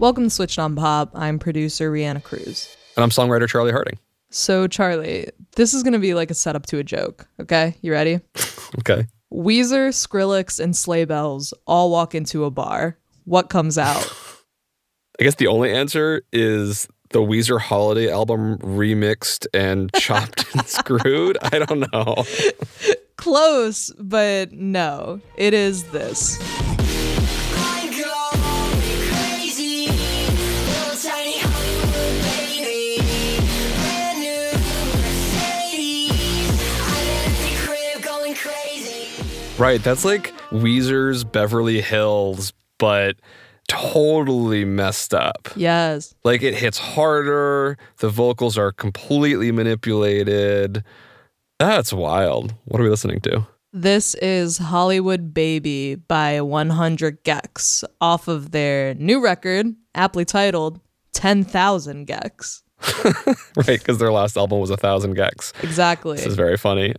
Welcome to Switched on Pop. I'm producer Reanna Cruz. And I'm songwriter Charlie Harding. So, Charlie, this is going to be like a setup to a joke. Okay, you ready? Okay. Weezer, Skrillex, and Sleigh Bells all walk into a bar. What comes out? I guess the only answer is the Weezer holiday album remixed and chopped and screwed. I don't know. Close, but no. It is this. Right. That's like Weezer's Beverly Hills, but totally messed up. Yes. Like it hits harder. The vocals are completely manipulated. That's wild. What are we listening to? This is Hollywood Baby by 100 gecs off of their new record, aptly titled 10,000 gecs. right, because their last album was a thousand gecs. Exactly. This is very funny.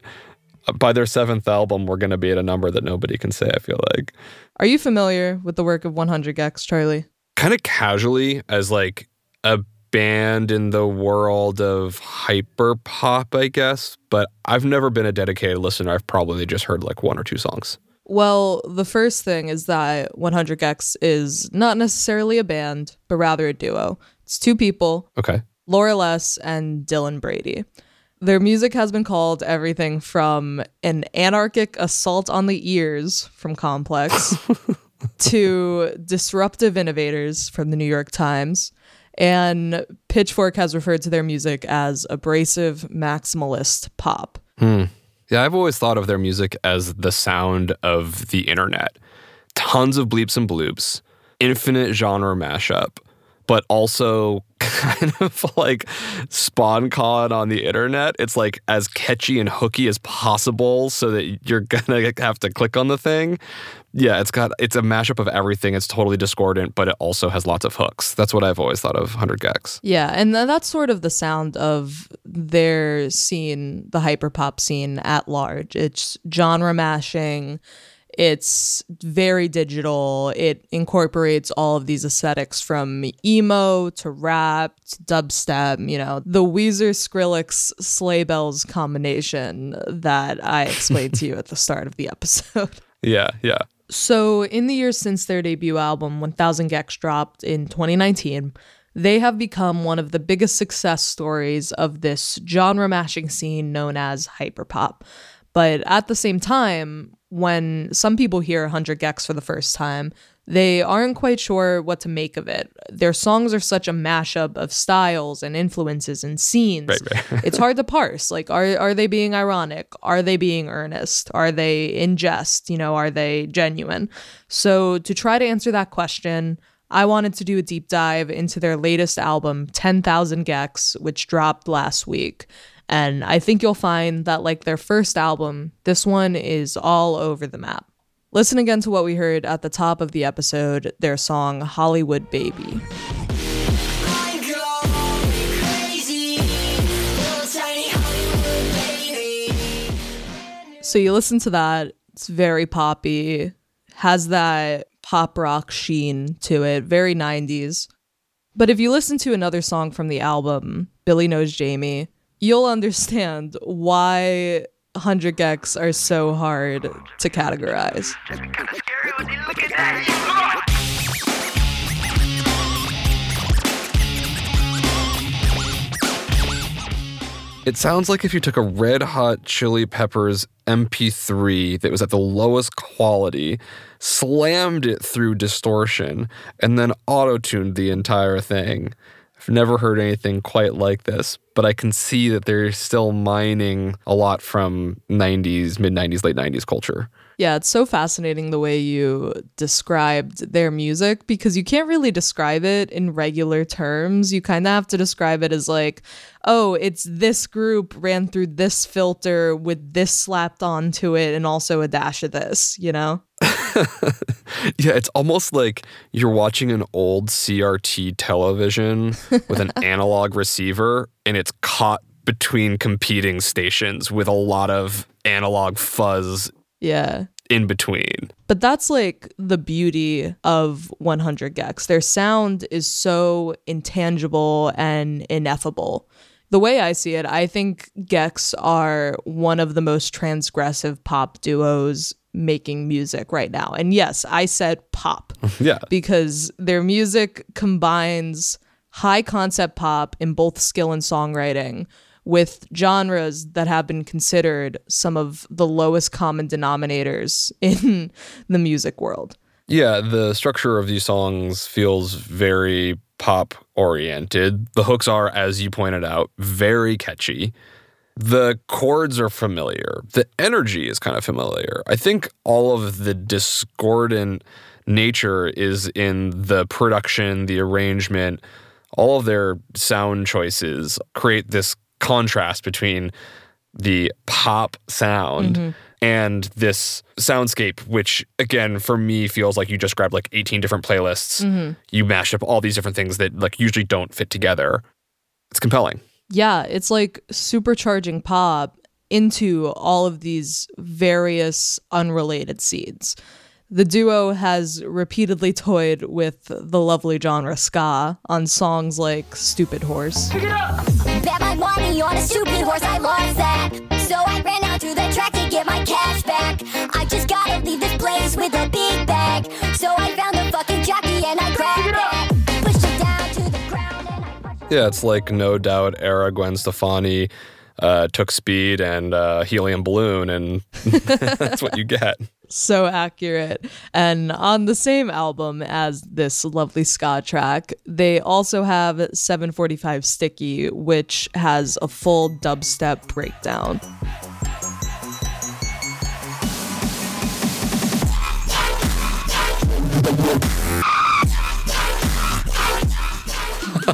By their seventh album, we're going to be at a number that nobody can say. I feel like Are you familiar with the work of 100 gecs, Charlie? kind of casually as like a band in the world of hyper pop, I guess. But I've never been a dedicated listener. I've probably just heard like one or two songs. Well, the first thing is that 100 gecs is not necessarily a band, but rather a duo. It's two people, Okay. Laura Les and Dylan Brady. Their music has been called everything from an anarchic assault on the ears from Complex to disruptive innovators from the New York Times. And Pitchfork has referred to their music as abrasive maximalist pop. Hmm. Yeah, I've always thought of their music as the sound of the internet. Tons of bleeps and bloops, infinite genre mashup, but also kind of like spawn con on the internet. It's like as catchy and hooky as possible so that you're gonna have to click on the thing. Yeah, it's got it's a mashup of everything. It's totally discordant, but it also has lots of hooks. That's what I've always thought of 100 gecs. Yeah, and th- that's sort of the sound of their scene, the hyperpop scene at large. It's genre mashing. It's very digital. It incorporates all of these aesthetics from emo to rap to dubstep, you know, the Weezer Skrillex sleigh bells combination that I explained to you at the start of the episode. Yeah, yeah. So, in the years since their debut album, 1000 gecs dropped in 2019, they have become one of the biggest success stories of this genre mashing scene known as hyperpop. But at the same time, when some people hear 100 gecs for the first time, they aren't quite sure what to make of it. Their songs are such a mashup of styles and influences and scenes. Right, right. it's hard to parse. Like, are are they being ironic? Are they being earnest? Are they in jest? You know, are they genuine? So to try to answer that question, I wanted to do a deep dive into their latest album, 10,000 gecs, which dropped last week. And I think you'll find that, like their first album, this one is all over the map. Listen again to what we heard at the top of the episode, their song Hollywood Baby. So you listen to that, it's very poppy, has that pop rock sheen to it, very 90s. But if you listen to another song from the album, Billy Knows Jamie, you'll understand why 100 gecs are so hard to categorize. It sounds like if you took a red hot chili peppers MP3 that was at the lowest quality, slammed it through distortion, and then auto tuned the entire thing. I've never heard anything quite like this, but I can see that they're still mining a lot from 90s, mid 90s, late 90s culture. Yeah, it's so fascinating the way you described their music because you can't really describe it in regular terms. You kind of have to describe it as like, oh, it's this group ran through this filter with this slapped onto it and also a dash of this, you know? Yeah, it's almost like you're watching an old CRT television with an analog receiver and it's caught between competing stations with a lot of analog fuzz Yeah. in between. But that's like the beauty of 100 gecs. Their sound is so intangible and ineffable. The way I see it, I think gecs are one of the most transgressive pop duos making music right now. And yes, I said pop Yeah. because their music combines high concept pop in both skill and songwriting with genres that have been considered some of the lowest common denominators in the music world. Yeah, the structure of these songs feels very pop oriented. The hooks are, as you pointed out, very catchy. The chords are familiar. The energy is kind of familiar. I think all of the discordant nature is in the production, the arrangement, all of their sound choices create this contrast between the pop sound mm-hmm. and this soundscape, which again for me feels like you just grabbed like 18 different playlists. Mm-hmm. You mashed up all these different things that like usually don't fit together. It's compelling. Yeah, it's like supercharging pop into all of these various unrelated seeds. The duo has repeatedly toyed with the lovely genre ska on songs like Stupid Horse. Bet my money on a stupid horse, I lost that. So I ran out to the track to get my cash back. I just gotta leave this place with a big bag. So I found Yeah, it's like no doubt era Gwen Stefani uh, took speed and uh, helium balloon, and that's what you get. so accurate. And on the same album as this lovely ska track, they also have 745 Sticky, which has a full dubstep breakdown.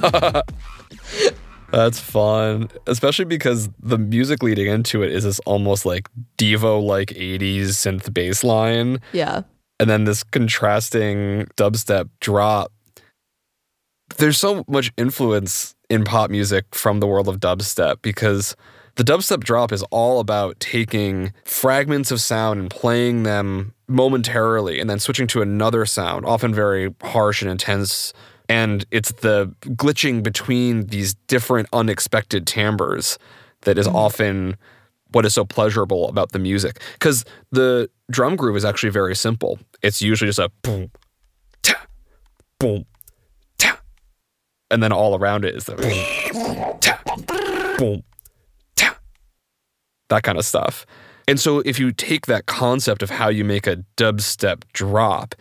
That's fun, especially because the music leading into it is this almost like Devo like 80s synth bass line, Yeah. and then this contrasting dubstep drop. There's so much influence in pop music from the world of dubstep because the dubstep drop is all about taking fragments of sound and playing them momentarily and then switching to another sound, often very harsh and intense. And it's the glitching between these different unexpected timbres that is mm-hmm. often what is so pleasurable about the music. Because the drum groove is actually very simple. It's usually just a boom, ta, boom, ta. And then all around it is the boom, ta, boom, ta. That kind of stuff. And so if you take that concept of how you make a dubstep drop,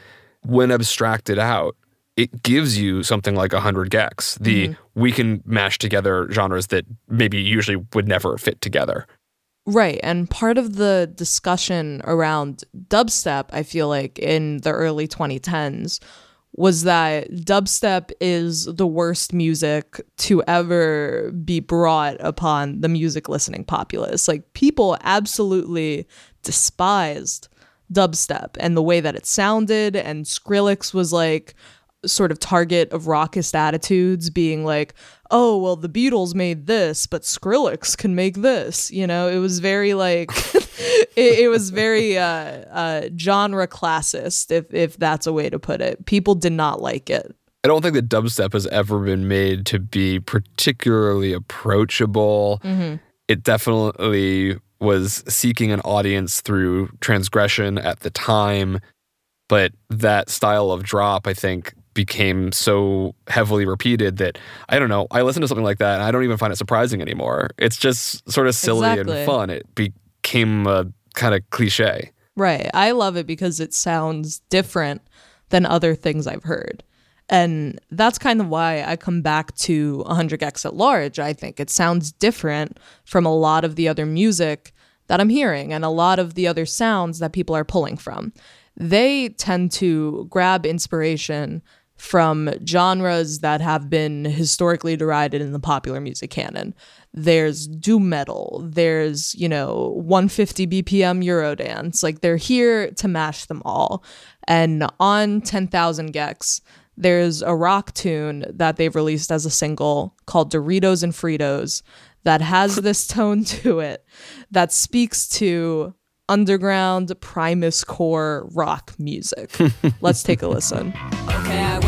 when abstracted out, it gives you something like 100 gecs. The mm-hmm. we can mash together genres that maybe usually would never fit together. Right. And part of the discussion around dubstep, I feel like in the early 2010s, was that dubstep is the worst music to ever be brought upon the music listening populace. Like, people absolutely despised dubstep and the way that it sounded, and Skrillex was like, sort of target of rockist attitudes being like oh well the beatles made this but skrillex can make this you know? It was very like it, it was very uh, uh, genre classist if if that's a way to put it. People did not like it. I don't think that dubstep has ever been made to be particularly approachable. It definitely was seeking an audience through transgression at the time, but that style of drop, I think, became so heavily repeated that I don't know. I listen to something like that and I don't even find it surprising anymore. It's just sort of silly Exactly. and fun. It became a kind of cliche. Right. I love it because it sounds different than other things I've heard. And that's kind of why I come back to 100 gecs at large. I think it sounds different from a lot of the other music that I'm hearing and a lot of the other sounds that people are pulling from. They tend to grab inspiration from genres that have been historically derided in the popular music canon. There's doom metal, there's, you know, 150 BPM Eurodance. Like they're here to mash them all. And on 10,000 gecs, there's a rock tune that they've released as a single called Doritos and Fritos that has this tone to it that speaks to underground Primus core rock music. Let's take a listen. Okay,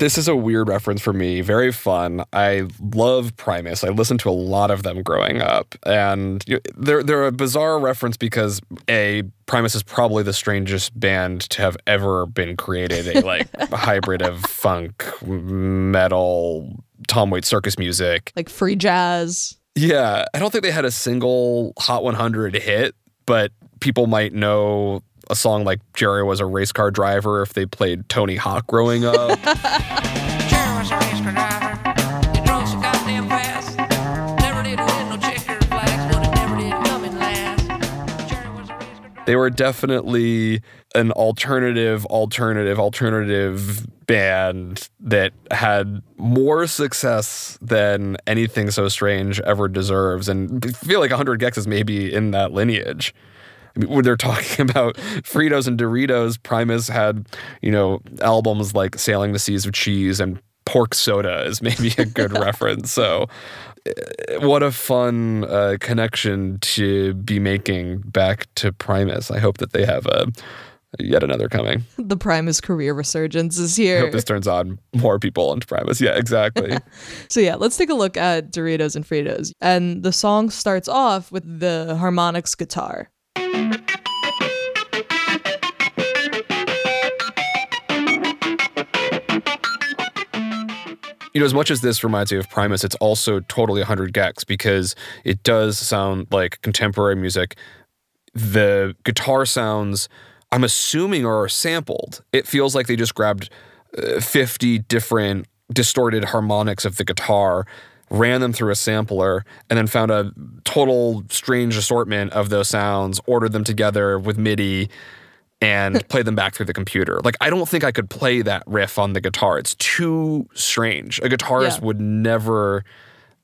This is a weird reference for me. Very fun. I love Primus. I listened to a lot of them growing up, and they're they're a bizarre reference because a Primus is probably the strangest band to have ever been created. A like hybrid of funk, metal, Tom Waits circus music. Like free jazz. Yeah, I don't think they had a single Hot 100 hit, but people might know a song like Jerry was a race car driver if they played Tony Hawk growing up. Jerry was a race car driver. He drove so goddamn fast. Never did win no checker flags, but it never did come in last. Jerry was a race car driver. they were definitely an alternative, alternative, alternative band that had more success than anything so strange ever deserves. And I feel like 100 gecs is maybe in that lineage. I mean, when they're talking about Fritos and Doritos, Primus had, you know, albums like Sailing the Seas of Cheese and Pork Soda is maybe a good reference. So, eh, what a fun uh, connection to be making back to Primus. I hope that they have a yet another coming. The Primus career resurgence is here. I hope this turns on more people into Primus. Yeah, exactly. So yeah, let's take a look at Doritos and Fritos. And the song starts off with the harmonics guitar. You know, as much as this reminds me of Primus, it's also totally 100 gecs because it does sound like contemporary music. The guitar sounds, I'm assuming, are sampled. It feels like they just grabbed uh, 50 different distorted harmonics of the guitar, ran them through a sampler, and then found a total strange assortment of those sounds, ordered them together with MIDI, and play them back through the computer. Like I don't think I could play that riff on the guitar. It's too strange. A guitarist Yeah. would never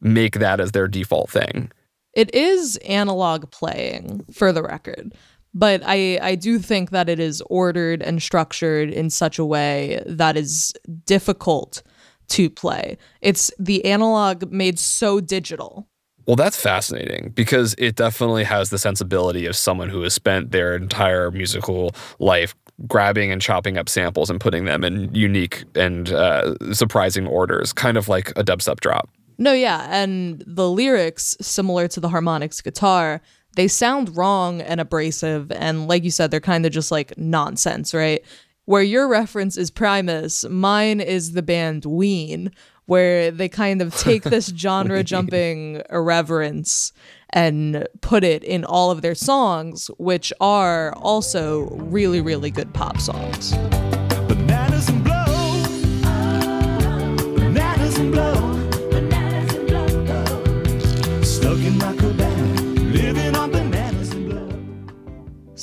make that as their default thing. It is analog playing, for the record. But I, I do think that it is ordered and structured in such a way that is difficult to play. It's the analog made so digital. Well, that's fascinating because it definitely has the sensibility of someone who has spent their entire musical life grabbing and chopping up samples and putting them in unique and uh, surprising orders, kind of like a dubstep drop. No, yeah, and the lyrics, similar to the harmonics guitar, they sound wrong and abrasive, and like you said, they're kind of just like nonsense, right? Where your reference is Primus, mine is the band Ween, where they kind of take this genre jumping irreverence and put it in all of their songs, which are also really, really good pop songs.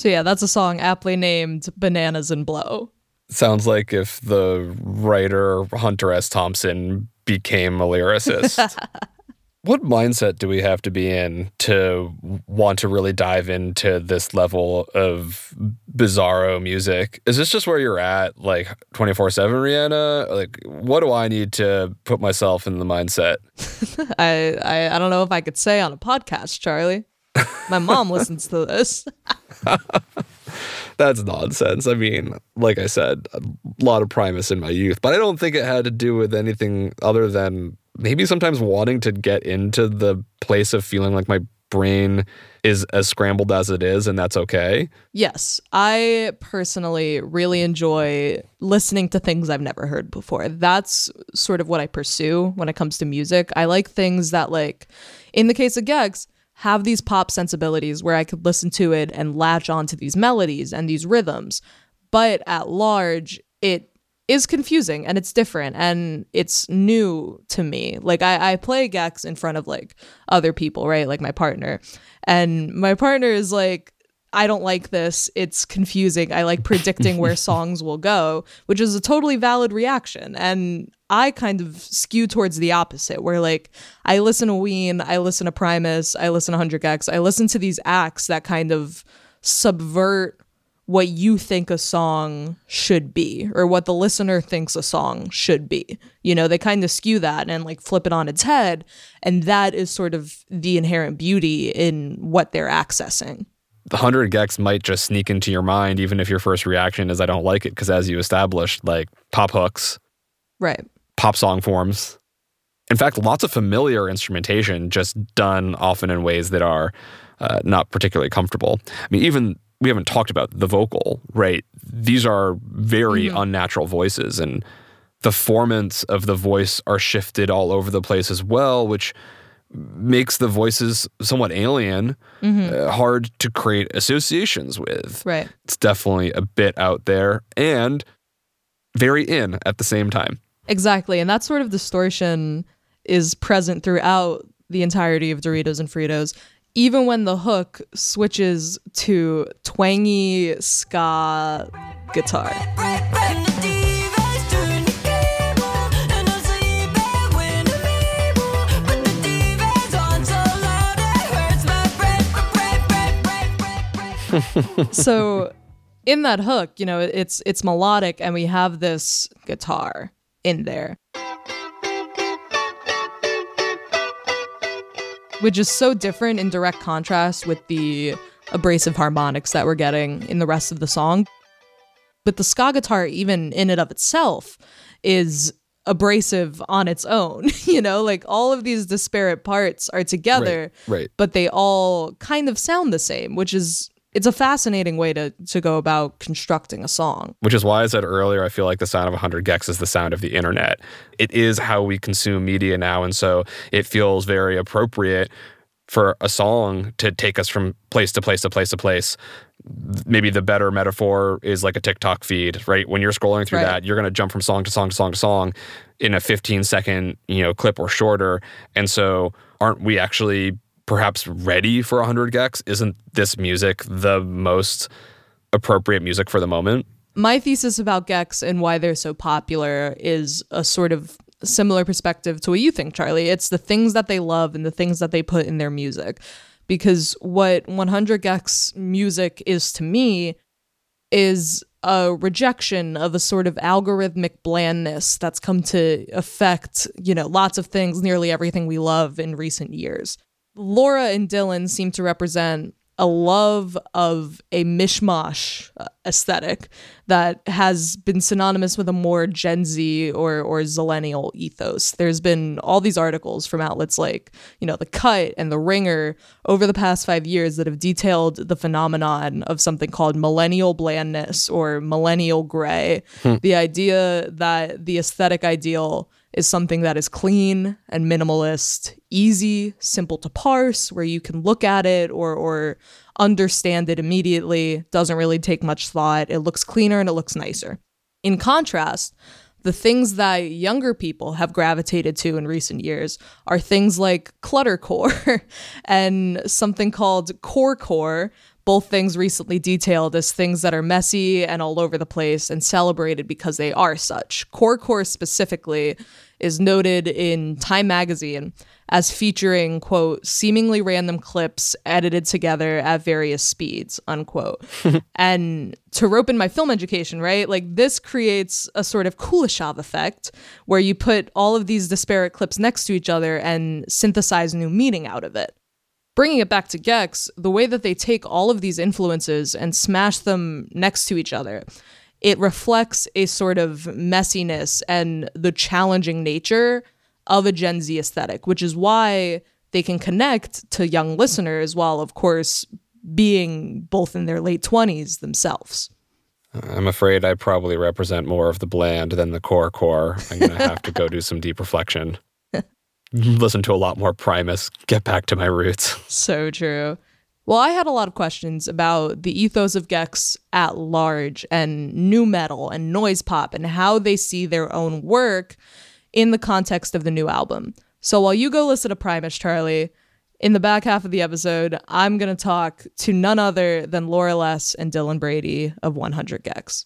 So, yeah, that's a song aptly named Bananas and Blow. Sounds like if the writer Hunter S. Thompson became a lyricist. what mindset do we have to be in to want to really dive into this level of bizarro music? Is this just where you're at, like 24 7 Reanna? Like, what do I need to put myself in the mindset? I, I I don't know if I could say on a podcast, Charlie. My mom listens to this. That's nonsense. I mean, like I said, a lot of Primus in my youth, but I don't think it had to do with anything other than maybe sometimes wanting to get into the place of feeling like my brain is as scrambled as it is, and that's okay. Yes, I personally really enjoy listening to things I've never heard before. That's sort of what I pursue when it comes to music. I like things that, like, in the case of gecs, have these pop sensibilities where I could listen to it and latch onto these melodies and these rhythms. But at large, it is confusing and it's different and it's new to me. Like I, I play gecs in front of like other people, right? Like my partner. And my partner is like, I don't like this. It's confusing. I like predicting where songs will go, which is a totally valid reaction. And I kind of skew towards the opposite, where like I listen to Ween, I listen to Primus, I listen to 100 gecs, I listen to these acts that kind of subvert what you think a song should be or what the listener thinks a song should be. You know, they kind of skew that and like flip it on its head. And that is sort of the inherent beauty in what they're accessing. The 100 gecs might just sneak into your mind, even if your first reaction is, I don't like it, because as you established, like pop hooks, Right. pop song forms. In fact, lots of familiar instrumentation just done often in ways that are uh, not particularly comfortable. I mean, even we haven't talked about the vocal, right? These are very unnatural voices, and the formants of the voice are shifted all over the place as well, which makes the voices somewhat alien, uh, hard to create associations with. Right. It's definitely a bit out there and very in at the same time. Exactly. And that sort of distortion is present throughout the entirety of Doritos and Fritos. Even when the hook switches to twangy ska guitar. So in that hook, you know, it's it's melodic and we have this guitar in there. Which is so different in direct contrast with the abrasive harmonics that we're getting in the rest of the song. But the ska guitar, even in and of itself, is abrasive on its own. you know, like all of these disparate parts are together, Right, right. but they all kind of sound the same, which is it's a fascinating way to to go about constructing a song. Which is why I said earlier, I feel like the sound of 100 gecs is the sound of the internet. It is how we consume media now. And so it feels very appropriate for a song to take us from place to place to place to place. Maybe the better metaphor is like a TikTok feed, right? When you're scrolling through Right. that, you're going to jump from song to song to song to song in a 15 second, you know, clip or shorter. And so aren't we actually perhaps ready for 100 gecs? Isn't this music the most appropriate music for the moment? my thesis about gecs and why they're so popular is a sort of similar perspective to what you think, Charlie. It's the things that they love and the things that they put in their music. Because what 100 gecs music is to me is a rejection of a sort of algorithmic blandness that's come to affect, you know, lots of things, nearly everything we love in recent years. Laura and Dylan seem to represent a love of a mishmash uh, aesthetic that has been synonymous with a more Gen Z or or zillennial ethos. There's been all these articles from outlets like, you know, The Cut and The Ringer over the past 5 years that have detailed the phenomenon of something called millennial blandness or millennial gray. The idea that the aesthetic ideal is something that is clean and minimalist, easy, simple to parse, where you can look at it or or understand it immediately, doesn't really take much thought. It looks cleaner and it looks nicer. In contrast, the things that younger people have gravitated to in recent years are things like cluttercore and something called corecore, both things recently detailed as things that are messy and all over the place and celebrated because they are such. Corecore specifically is noted in Time magazine as featuring quote seemingly random clips edited together at various speeds unquote. And to rope in my film education right? Like this creates a sort of kuleshov effect where you put all of these disparate clips next to each other and synthesize new meaning out of it bringing it back to gecs, the way that they take all of these influences and smash them next to each other, it reflects a sort of messiness and the challenging nature of a Gen Z aesthetic, which is why they can connect to young listeners while, of course, being both in their late 20s themselves. I'm afraid I probably represent more of the bland than the core core. I'm going to have to go do some deep reflection. Listen to a lot more Primus, get back to my roots. So true. Well, I had a lot of questions about the ethos of gecs at large and nu-metal and noise pop and how they see their own work in the context of the new album. So while you go listen to Primus, Charlie, in the back half of the episode, I'm going to talk to none other than Laura Les and Dylan Brady of 100 gecs.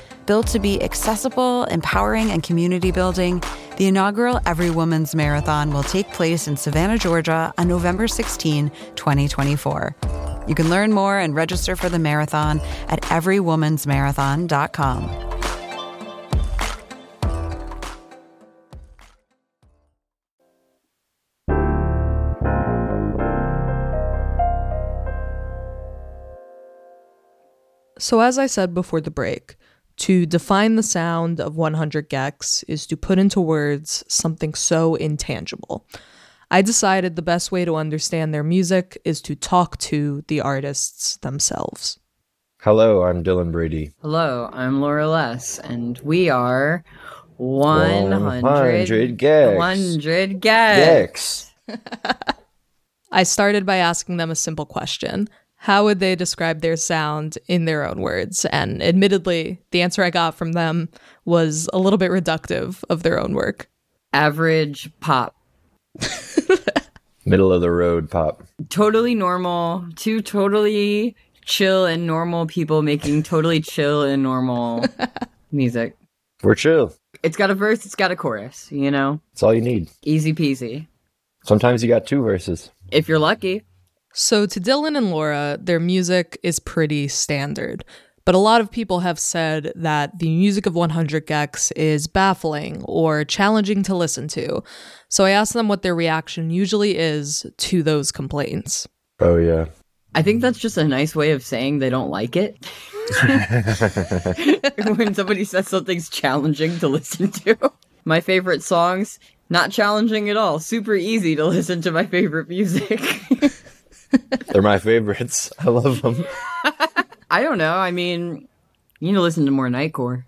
Built to be accessible, empowering, and community building, the inaugural Every Woman's Marathon will take place in Savannah, Georgia on November 16, 2024. You can learn more and register for the marathon at everywomansmarathon.com. So, as I said before the break, to define the sound of 100 gecs is to put into words something so intangible. I decided the best way to understand their music is to talk to the artists themselves. Hello, I'm Dylan Brady. Hello, I'm Laura Les, and we are 100, 100 gecs. 100 gecs. gecs. I started by asking them a simple question How would they describe their sound in their own words? And admittedly, the answer I got from them was a little bit reductive of their own work. Average pop. Middle of the road pop. Totally normal. Two totally chill and normal people making totally chill and normal music. We're chill. It's got a verse, it's got a chorus, you know? It's all you need. Easy peasy. Sometimes you got two verses. If you're lucky. So, to Dylan and Laura, their music is pretty standard. But a lot of people have said that the music of 100 gecs is baffling or challenging to listen to. So I asked them what their reaction usually is to those complaints. Oh, yeah. I think that's just a nice way of saying they don't like it. when somebody says something's challenging to listen to. My favorite songs, not challenging at all. Super easy to listen to my favorite music. They're my favorites. I love them. I don't know. I mean, you need to listen to more Nightcore.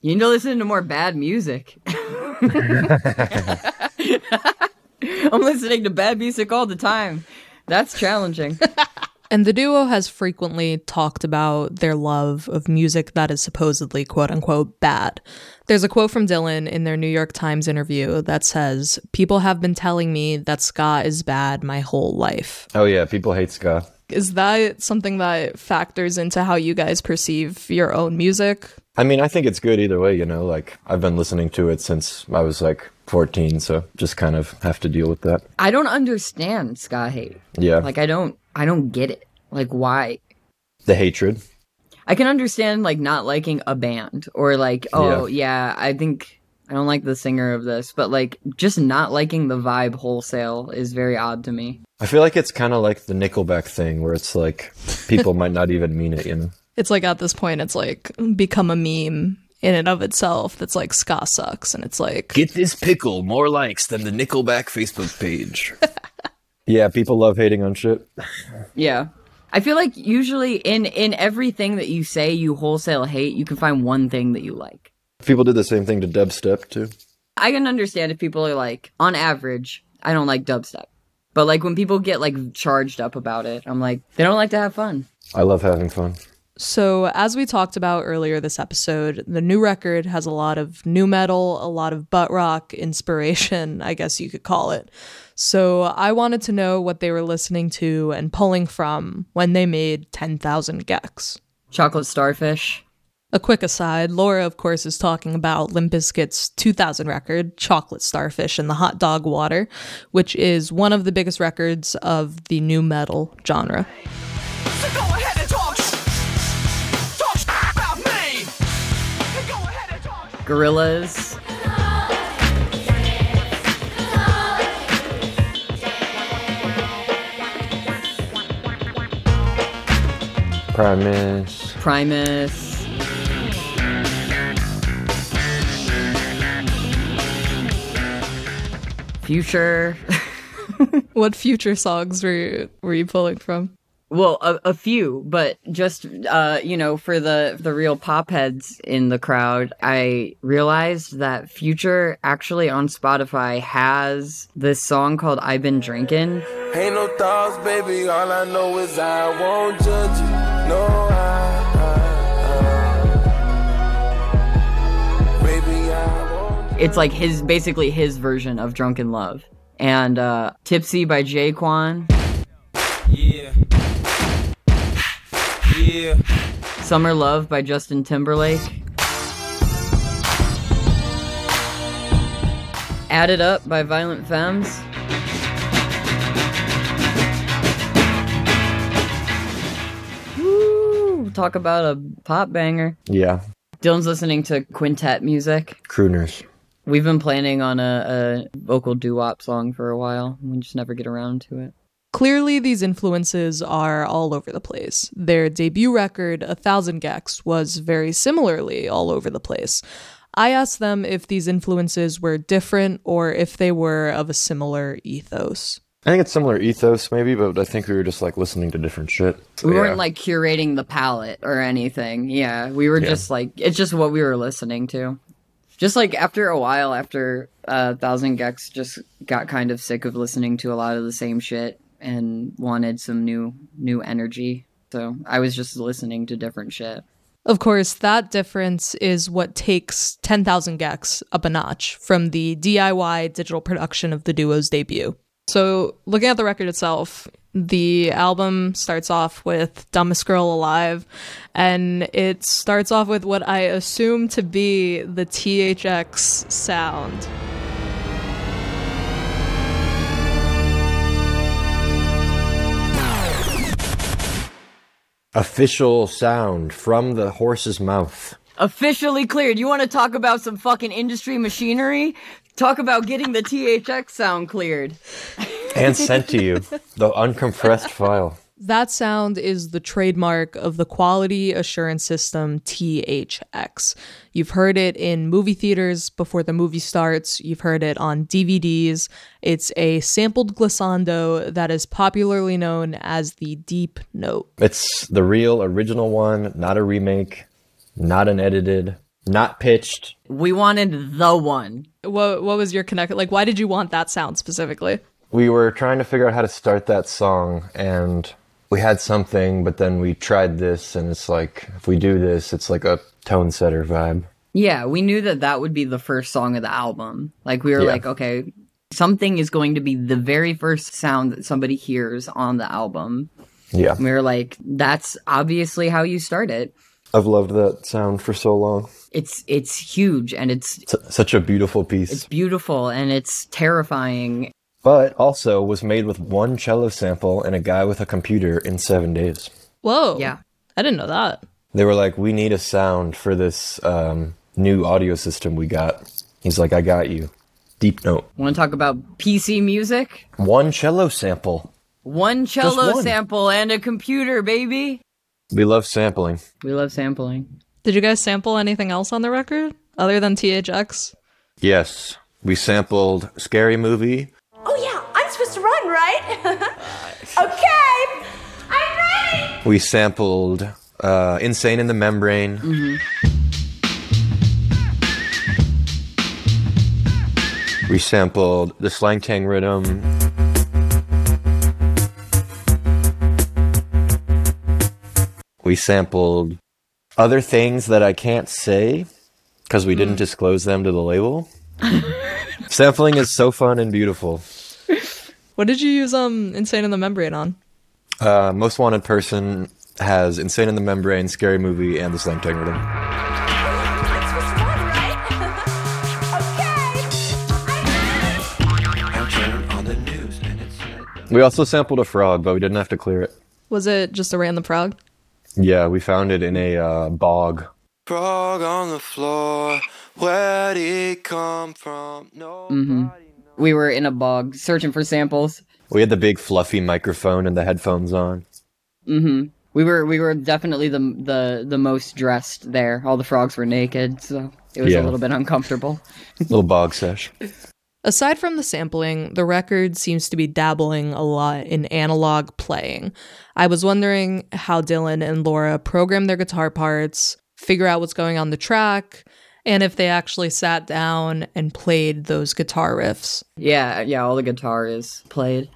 You need to listen to more bad music. I'm listening to bad music all the time. That's challenging. And the duo has frequently talked about their love of music that is supposedly quote unquote bad. There's a quote from Dylan in their New York Times interview that says, People have been telling me that ska is bad my whole life. Oh, yeah. People hate ska. Is that something that factors into how you guys perceive your own music? I mean, I think it's good either way, you know? Like, I've been listening to it since I was like 14, so just kind of have to deal with that. I don't understand ska hate. Yeah. Like I don't I don't get it. Like why? the hatred. I can understand like not liking a band or like oh yeah. I think I don't like the singer of this, but like just not liking the vibe wholesale is very odd to me. I feel like it's kind of like the Nickelback thing where it's like people might not even mean it, you know? It's like at this point, it's like become a meme in and of itself that's like ska sucks. And it's like, Get this pickle more likes than the Nickelback Facebook page. Yeah, people love hating on shit. Yeah. I feel like usually in in everything that you say you wholesale hate, you can find one thing that you like. People did the same thing to dubstep, too. I can understand if people are like, on average, I don't like dubstep. But like when people get like charged up about it, I'm like, they don't like to have fun. I love having fun. So, as we talked about earlier this episode, the new record has a lot of nu-metal, a lot of butt rock inspiration, I guess you could call it. So, I wanted to know what they were listening to and pulling from when they made 10,000 gecs. Chocolate Starfish. A quick aside Laura, of course, is talking about Limp Bizkit's 2000 record, Chocolate Starfish and the Hot Dog Water, which is one of the biggest records of the nu-metal genre. So Gorillaz. Primus. Primus. Future. What future songs were you, were you pulling from? Well, a, a few, but just uh, you know, for the the real pop heads in the crowd, I realized that Future actually on Spotify has this song called "I've Been Drinking." Ain't no thoughts, baby. All I know is I won't judge you. No, I, I, I. Baby, I won't. It's like his basically his version of "Drunk in Love." And uh, "Tipsy" by J-Kwon, Yeah. Yeah. "Summer Love" by Justin Timberlake. "Add It Up" by Violent Femmes. Woo! Talk about a pop banger. Yeah. Dylan's listening to quintet music. Crooners. We've been planning on a, a vocal doo-wop song for a while. We just never get around to it. Clearly, these influences are all over the place. Their debut record, A Thousand gecs, was very similarly all over the place. I asked them if these influences were different or if they were of a similar ethos. I think it's similar ethos, maybe, but I think we were just like listening to different shit. We Yeah. weren't like curating the palette or anything. Yeah, we were Yeah. just like it's just what we were listening to. Just like after a while, after uh, Thousand gecs, just got kind of sick of listening to a lot of the same shit and wanted some new new energy. So I was just listening to different shit. Of course, that difference is what takes 10,000 gecs up a notch from the DIY digital production of the duo's debut. So, looking at the record itself, the album starts off with Dumbest Girl Alive, and it starts off with what I assume to be the THX sound. Official sound from the horse's mouth. Officially cleared. You want to talk about some fucking industry machinery? Talk about getting the THX sound cleared. And sent to you. The uncompressed file. That sound is the trademark of the quality assurance system THX. You've heard it in movie theaters before the movie starts, you've heard it on DVDs. It's a sampled glissando that is popularly known as the deep note. It's the real original one, not a remake, not an edited, not pitched. We wanted the one. What what was your connect like why did you want that sound specifically? We were trying to figure out how to start that song and we had something, but then we tried this and it's like if we do this, it's like a tone setter vibe. Yeah, we knew that that would be the first song of the album. Like we were Yeah. like, okay, something is going to be the very first sound that somebody hears on the album. Yeah. We were like, that's obviously how you start it. I've loved that sound for so long. It's it's huge and it's It's such a beautiful piece. it's beautiful and it's terrifying. But also was made with one cello sample and a guy with a computer in seven days. Whoa. Yeah. I didn't know that. They were like, "We need a sound for this um, new audio system we got." He's like, "I got you." Deep note. Want to talk about PC music? One cello sample. One cello one. sample and a computer, baby. We love sampling. We love sampling. Did you guys sample anything else on the record other than THX? Yes, we sampled Scary Movie. Oh yeah, I'm supposed to run, right? okay, I'm ready. We sampled uh, Insane in the Membrane. We sampled the Slang Tang rhythm. We sampled other things that I can't say because we didn't disclose them to the label. Sampling is so fun and beautiful. What did you use um Insane in the Membrane on? Uh, Most Wanted Person has Insane in the Membrane, Scary Movie, and the Slang Tang rhythm. We also sampled a frog, but we didn't have to clear it. Was it just a random frog? Yeah, we found it in a uh, bog. Frog on the floor, where'd it come from? No. hmm We were in a bog searching for samples. We had the big fluffy microphone and the headphones on. Mm-hmm. We were we were definitely the the the most dressed there. All the frogs were naked, so it was Yeah. a little bit uncomfortable. Little bog sesh. Aside from the sampling, the record seems to be dabbling a lot in analog playing. I was wondering how Dylan and Laura program their guitar parts, figure out what's going on the track, and if they actually sat down and played those guitar riffs. Yeah, yeah. All the guitar is played.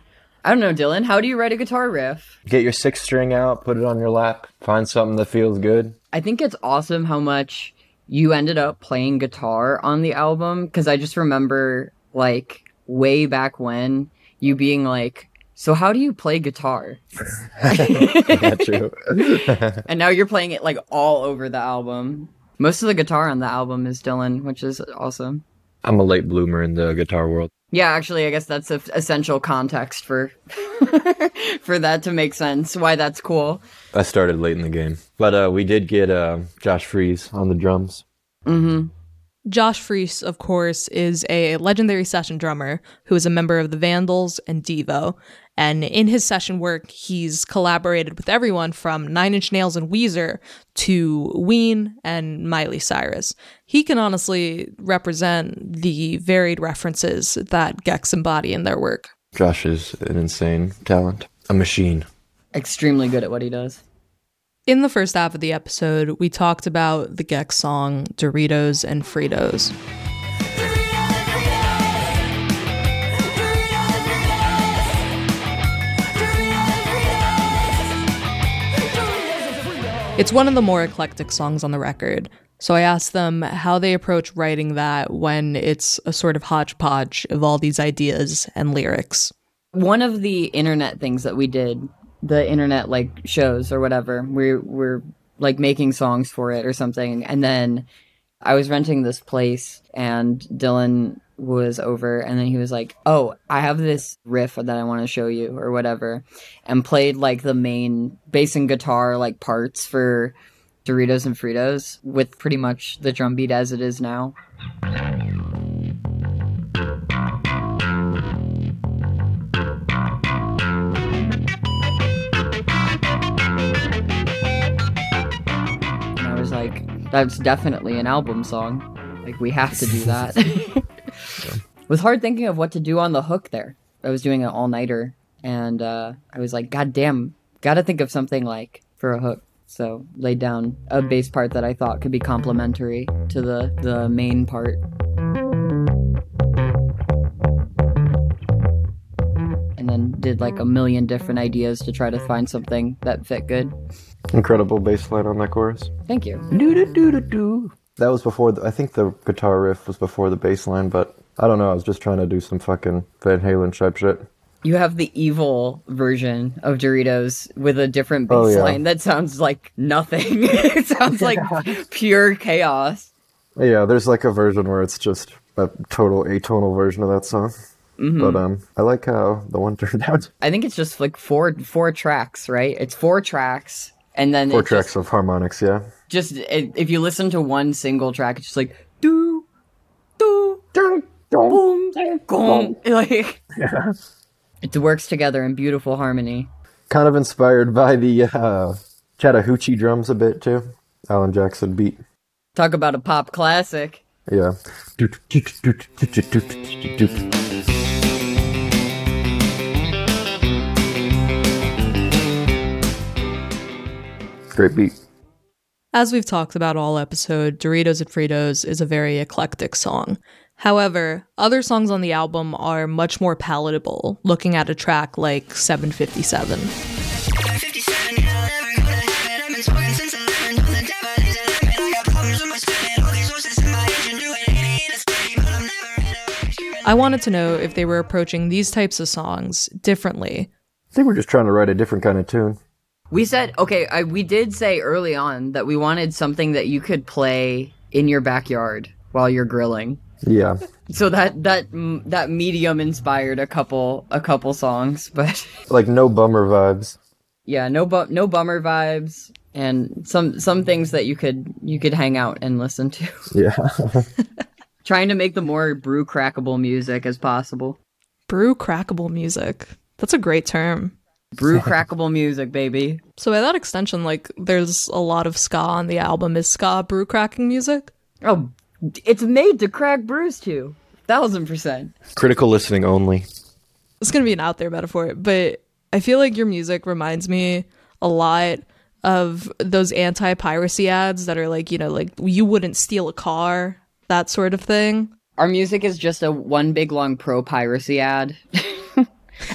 I don't know, Dylan. How do you write a guitar riff? Get your six string out, put it on your lap, find something that feels good. I think it's awesome how much you ended up playing guitar on the album because I just remember like way back when you being like, "So how do you play guitar?" yeah, true. and now you're playing it like all over the album. Most of the guitar on the album is Dylan, which is awesome. I'm a late bloomer in the guitar world. Yeah, actually, I guess that's a essential context for for that to make sense. Why that's cool. I started late in the game, but uh, we did get uh, Josh Freese on the drums. Mm-hmm. Josh Freese, of course, is a legendary session drummer who is a member of the Vandals and Devo. And in his session work, he's collaborated with everyone from Nine Inch Nails and Weezer to Ween and Miley Cyrus. He can honestly represent the varied references that gecs embody in their work. Josh is an insane talent, a machine. Extremely good at what he does. In the first half of the episode, we talked about the gecs song Doritos and Fritos. It's one of the more eclectic songs on the record, so I asked them how they approach writing that when it's a sort of hodgepodge of all these ideas and lyrics. One of the internet things that we did, the internet like shows or whatever, we we're like making songs for it or something, and then I was renting this place and Dylan was over and then he was like, "Oh, I have this riff that I want to show you or whatever." And played like the main bass and guitar like parts for Doritos and Fritos with pretty much the drum beat as it is now. That's definitely an album song. Like, we have to do that. it was hard thinking of what to do on the hook there. I was doing an all nighter, and uh, I was like, God damn, gotta think of something like for a hook. So, laid down a bass part that I thought could be complementary to the, the main part. And then did like a million different ideas to try to find something that fit good. Incredible bass line on that chorus. Thank you. That was before. The, I think the guitar riff was before the bass line, but I don't know. I was just trying to do some fucking Van Halen type shit. You have the evil version of Doritos with a different bass Oh, yeah. line that sounds like nothing. it sounds like pure chaos. Yeah, there's like a version where it's just a total atonal version of that song. Mhm. But um, I like how the one turned out. I think it's just like four four tracks, right? It's four tracks, and then Four tracks of harmonics. Yeah. Just, just it, if you listen to one single track, it's just like do do do boom boom like yeah. it works together in beautiful harmony. Kind of inspired by the uh, Chattahoochee drums a bit too. Alan Jackson beat. Talk about a pop classic. Yeah. Great beat. As we've talked about all episode, Doritos and Fritos is a very eclectic song. However, other songs on the album are much more palatable, looking at a track like 757. I wanted to know if they were approaching these types of songs differently. I think we're just trying to write a different kind of tune. We said okay. I, we did say early on that we wanted something that you could play in your backyard while you're grilling. Yeah. So that that that medium inspired a couple a couple songs, but Like no bummer vibes. yeah, no bu- no bummer vibes and some some things that you could you could hang out and listen to. Yeah. Trying to make the more brew crackable music as possible. Brew crackable music. That's a great term. Brew crackable music, baby. So by that extension, like there's a lot of ska on the album. Is ska brew cracking music? Oh, it's made to crack brews to. Thousand percent. Critical listening only. It's gonna be an out there metaphor, but I feel like your music reminds me a lot of those anti piracy ads that are like, you know, like you wouldn't steal a car, that sort of thing. Our music is just a one big long pro piracy ad.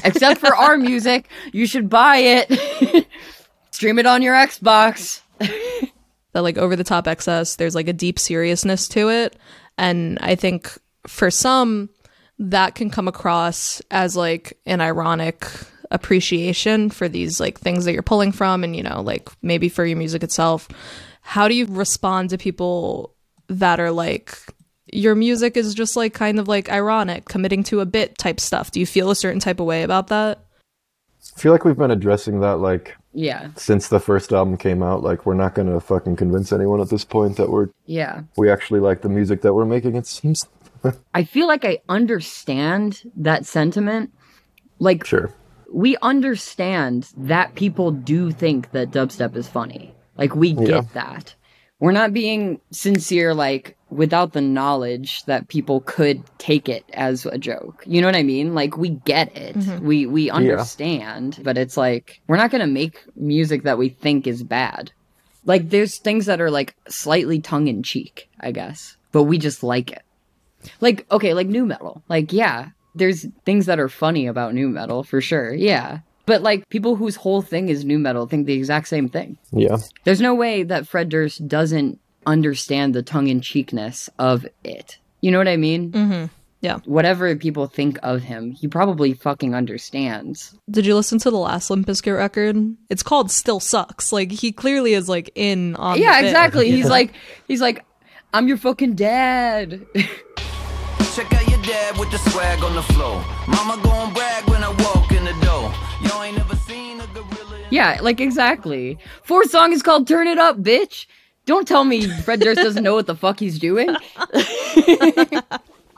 Except for our music, you should buy it. Stream it on your Xbox. that like over the top excess there's like a deep seriousness to it and i think for some that can come across as like an ironic appreciation for these like things that you're pulling from and you know like maybe for your music itself how do you respond to people that are like your music is just like kind of like ironic committing to a bit type stuff do you feel a certain type of way about that I feel like we've been addressing that like Yeah. since the first album came out. Like we're not gonna fucking convince anyone at this point that we're Yeah. we actually like the music that we're making. It seems I feel like I understand that sentiment. Like, sure. we understand that people do think that dubstep is funny. Like, we get Yeah. that. We're not being sincere, like, without the knowledge that people could take it as a joke. You know what I mean? Like, we get it. Mm-hmm. We, we understand, but it's like, we're not going to make music that we think is bad. Like, there's things that are, like, slightly tongue in cheek, I guess, but we just like it. Like, okay, like nu-metal. Like, yeah, there's things that are funny about nu-metal for sure. Yeah. But like people whose whole thing is nu-metal think the exact same thing. Yeah. There's no way that Fred Durst doesn't understand the tongue in cheekness of it. You know what I mean? mm-hmm yeah Whatever people think of him, he probably fucking understands. Did you listen to the last Limp Bizkit record? It's called "Still Sucks." Like he clearly is like in on. the yeah, bit. exactly. He's like, he's like, I'm your fucking dad. Check out your dad with the swag on the floor. Mama gon' brag when I walk in the door. Yo ain't never seen a gorilla. Yeah, like exactly. Fourth song is called Turn It Up, bitch. Don't tell me Fred Durst doesn't know what the fuck he's doing.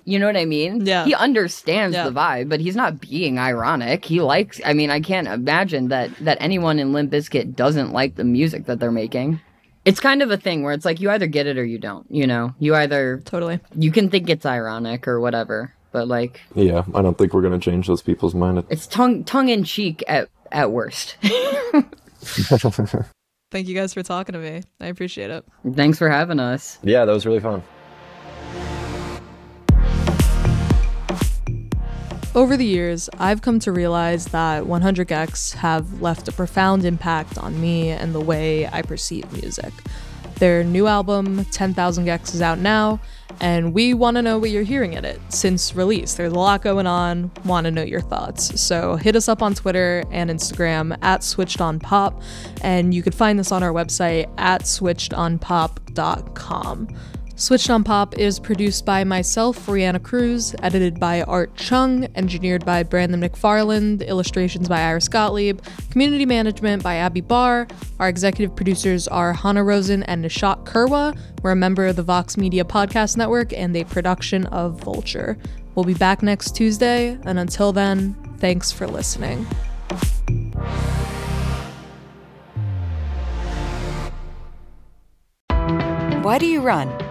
you know what I mean? Yeah. He understands Yeah. the vibe, but he's not being ironic. He likes I mean, I can't imagine that that anyone in Limp Bizkit doesn't like the music that they're making. It's kind of a thing where it's like you either get it or you don't, you know? You either totally. you can think it's ironic or whatever, but like Yeah. I don't think we're gonna change those people's mind. it's tongue tongue in cheek at at worst. Thank you guys for talking to me. I appreciate it. Thanks for having us. yeah, that was really fun. Over the years, I've come to realize that 100 gecs have left a profound impact on me and the way I perceive music. Their new album, 10,000 gecs, is out now, and we want to know what you're hearing in it since release. There's a lot going on, want to know your thoughts. So hit us up on Twitter and Instagram at SwitchedOnPop, and you can find this on our website at switchedonpop.com. Switched on Pop is produced by myself, Reanna Cruz, edited by Art Chung, engineered by Brandon McFarland, illustrations by Iris Gottlieb, community management by Abby Barr. Our executive producers are Hannah Rosen and Nishat Kurwa. We're a member of the Vox Media Podcast Network and a production of Vulture. We'll be back next Tuesday, and until then, thanks for listening. Why do you run?